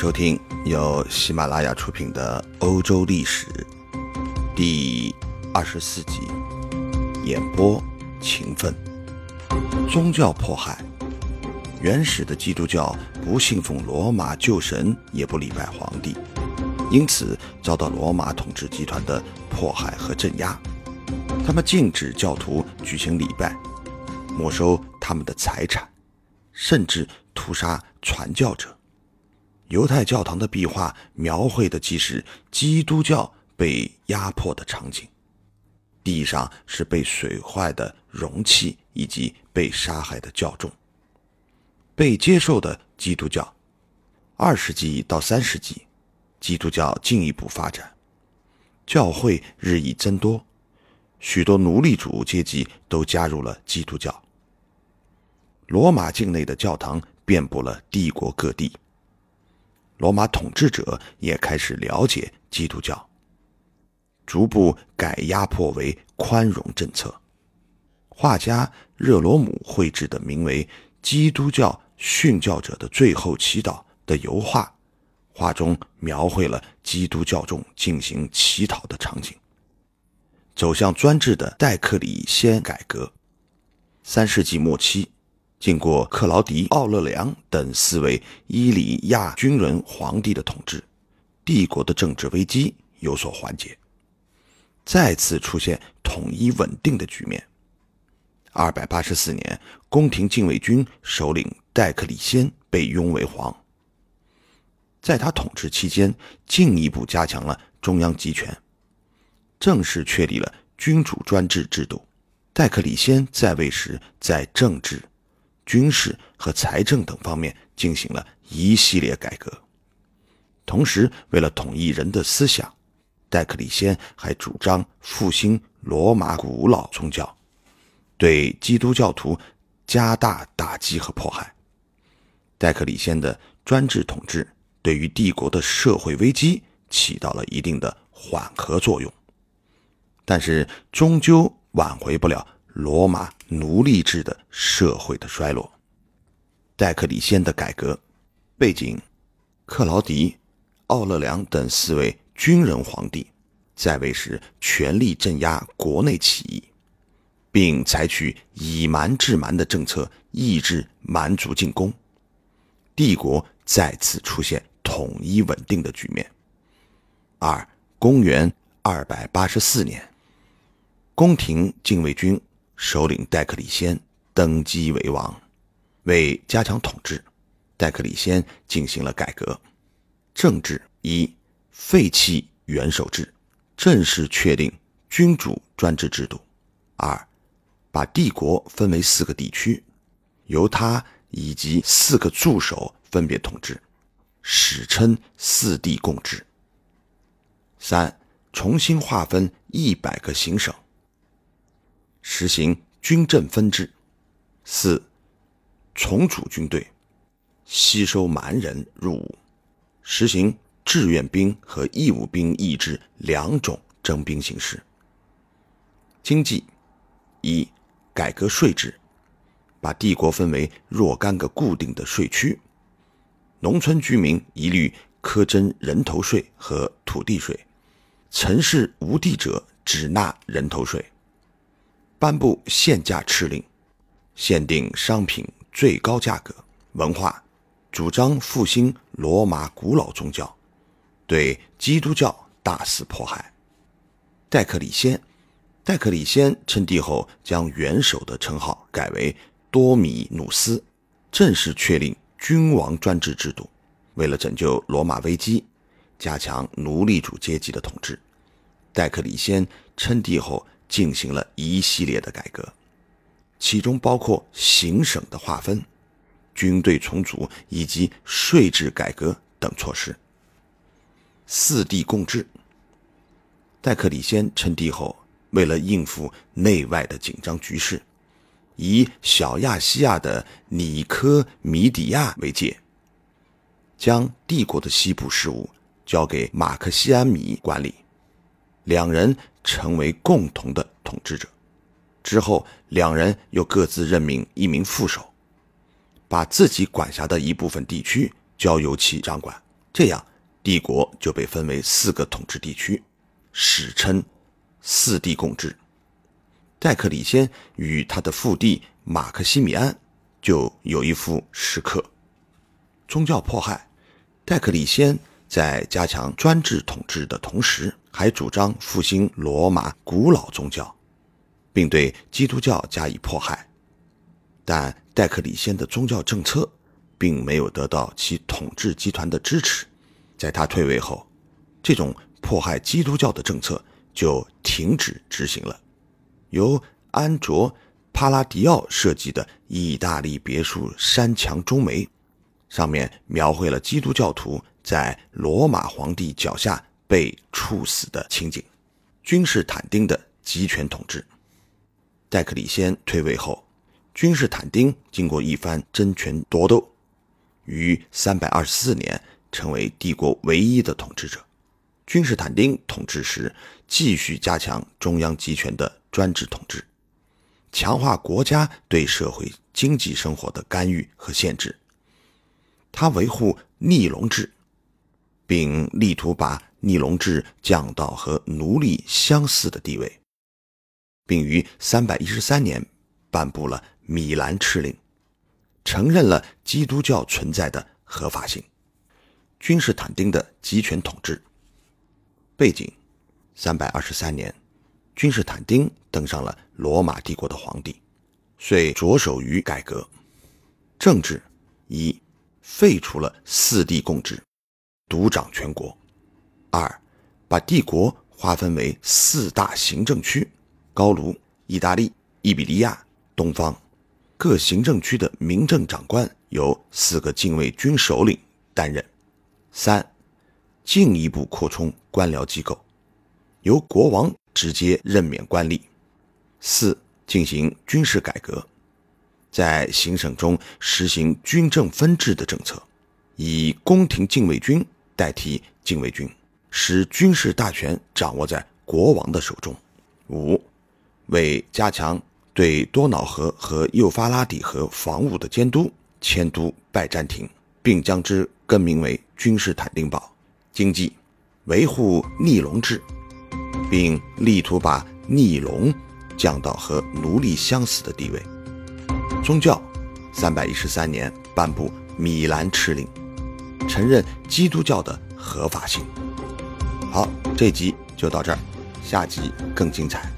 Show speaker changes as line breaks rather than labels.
收听由喜马拉雅出品的《欧洲历史》第二十四集，演播勤奋。宗教迫害，原始的基督教不信奉罗马旧神，也不礼拜皇帝，因此遭到罗马统治集团的迫害和镇压。他们禁止教徒举行礼拜，没收他们的财产，甚至屠杀传教者。犹太教堂的壁画描绘的既是基督教被压迫的场景，地上是被损坏的容器以及被杀害的教众。被接受的基督教，二世纪到三世纪，基督教进一步发展，教会日益增多，许多奴隶主阶级都加入了基督教。罗马境内的教堂遍布了帝国各地。罗马统治者也开始了解基督教，逐步改压迫为宽容政策。画家热罗姆绘制的名为《基督教殉教者的最后祈祷》的油画，画中描绘了基督教中进行乞讨的场景。走向专制的戴克里先改革，三世纪末期。经过克劳迪·奥勒良等四位伊里亚军人皇帝的统治，帝国的政治危机有所缓解，再次出现统一稳定的局面。二百八十四年，宫廷禁卫军首领戴克里先被拥为皇，在他统治期间，进一步加强了中央集权，正式确立了君主专制制度。戴克里先在位时，在政治。军事和财政等方面进行了一系列改革，同时为了统一人的思想，戴克里先还主张复兴罗马古老宗教，对基督教徒加大打击和迫害。戴克里先的专制统治对于帝国的社会危机起到了一定的缓和作用，但是终究挽回不了。罗马奴隶制的社会的衰落，戴克里先的改革背景：克劳迪、奥勒良等四位军人皇帝在位时，全力镇压国内起义，并采取以蛮制蛮的政策，抑制蛮族进攻，帝国再次出现统一稳定的局面。二，公元二百八十四年，宫廷禁卫军。首领戴克里先登基为王，为加强统治，戴克里先进行了改革。政治一废弃元首制，正式确定君主专制制度。二把帝国分为四个地区，由他以及四个助手分别统治，史称四帝共治。三重新划分一百个行省。实行军政分治，四重组军队，吸收蛮人入伍，实行志愿兵和义务兵役制两种征兵形式。经济一改革税制，把帝国分为若干个固定的税区，农村居民一律苛征人头税和土地税，城市无地者只纳人头税。颁布限价敕令，限定商品最高价格。文化主张复兴罗马古老宗教，对基督教大肆迫害。戴克里先，戴克里先称帝后，将元首的称号改为多米努斯，正式确立君王专制制度。为了拯救罗马危机，加强奴隶主阶级的统治，戴克里先称帝后。进行了一系列的改革，其中包括行省的划分、军队重组以及税制改革等措施。四帝共治。戴克里先称帝后，为了应付内外的紧张局势，以小亚细亚的尼科米底亚为界，将帝国的西部事务交给马克西安米管理。两人。成为共同的统治者之后，两人又各自任命一名副手，把自己管辖的一部分地区交由其掌管。这样帝国就被分为四个统治地区，史称四帝共治。戴克里先与他的父弟马克西米安就有一副石刻。宗教迫害，戴克里先在加强专制统治的同时，还主张复兴罗马古老宗教，并对基督教加以迫害。但戴克里先的宗教政策并没有得到其统治集团的支持，在他退位后，这种迫害基督教的政策就停止执行了。由安卓·帕拉迪奥设计的意大利别墅山墙中楣，上面描绘了基督教徒在罗马皇帝脚下被处死的情景。君士坦丁的集权统治。戴克里先退位后，君士坦丁经过一番争权夺斗，于324年成为帝国唯一的统治者。君士坦丁统治时，继续加强中央集权的专制统治，强化国家对社会经济生活的干预和限制。他维护逆龙制，并力图把逆龙制降到和奴隶相似的地位，并于313年颁布了米兰敕令，承认了基督教存在的合法性。君士坦丁的集权统治。背景：三百二十三年，君士坦丁登上了罗马帝国的皇帝，遂着手于改革政治：一、废除了四帝共治，独掌全国；二、把帝国划分为四大行政区：高卢、意大利、伊比利亚、东方。各行政区的民政长官由四个禁卫军首领担任。三。进一步扩充官僚机构，由国王直接任免官吏。四、进行军事改革，在行省中实行军政分治的政策，以宫廷禁卫军代替禁卫军，使军事大权掌握在国王的手中。五、为加强对多瑙河和幼发拉底河防务的监督，迁都拜占庭，并将之更名为君士坦丁堡。经济维护逆龙制，并力图把逆龙降到和奴隶相似的地位。宗教，三百一十三年颁布米兰敕令，承认基督教的合法性。好，这集就到这儿，下集更精彩。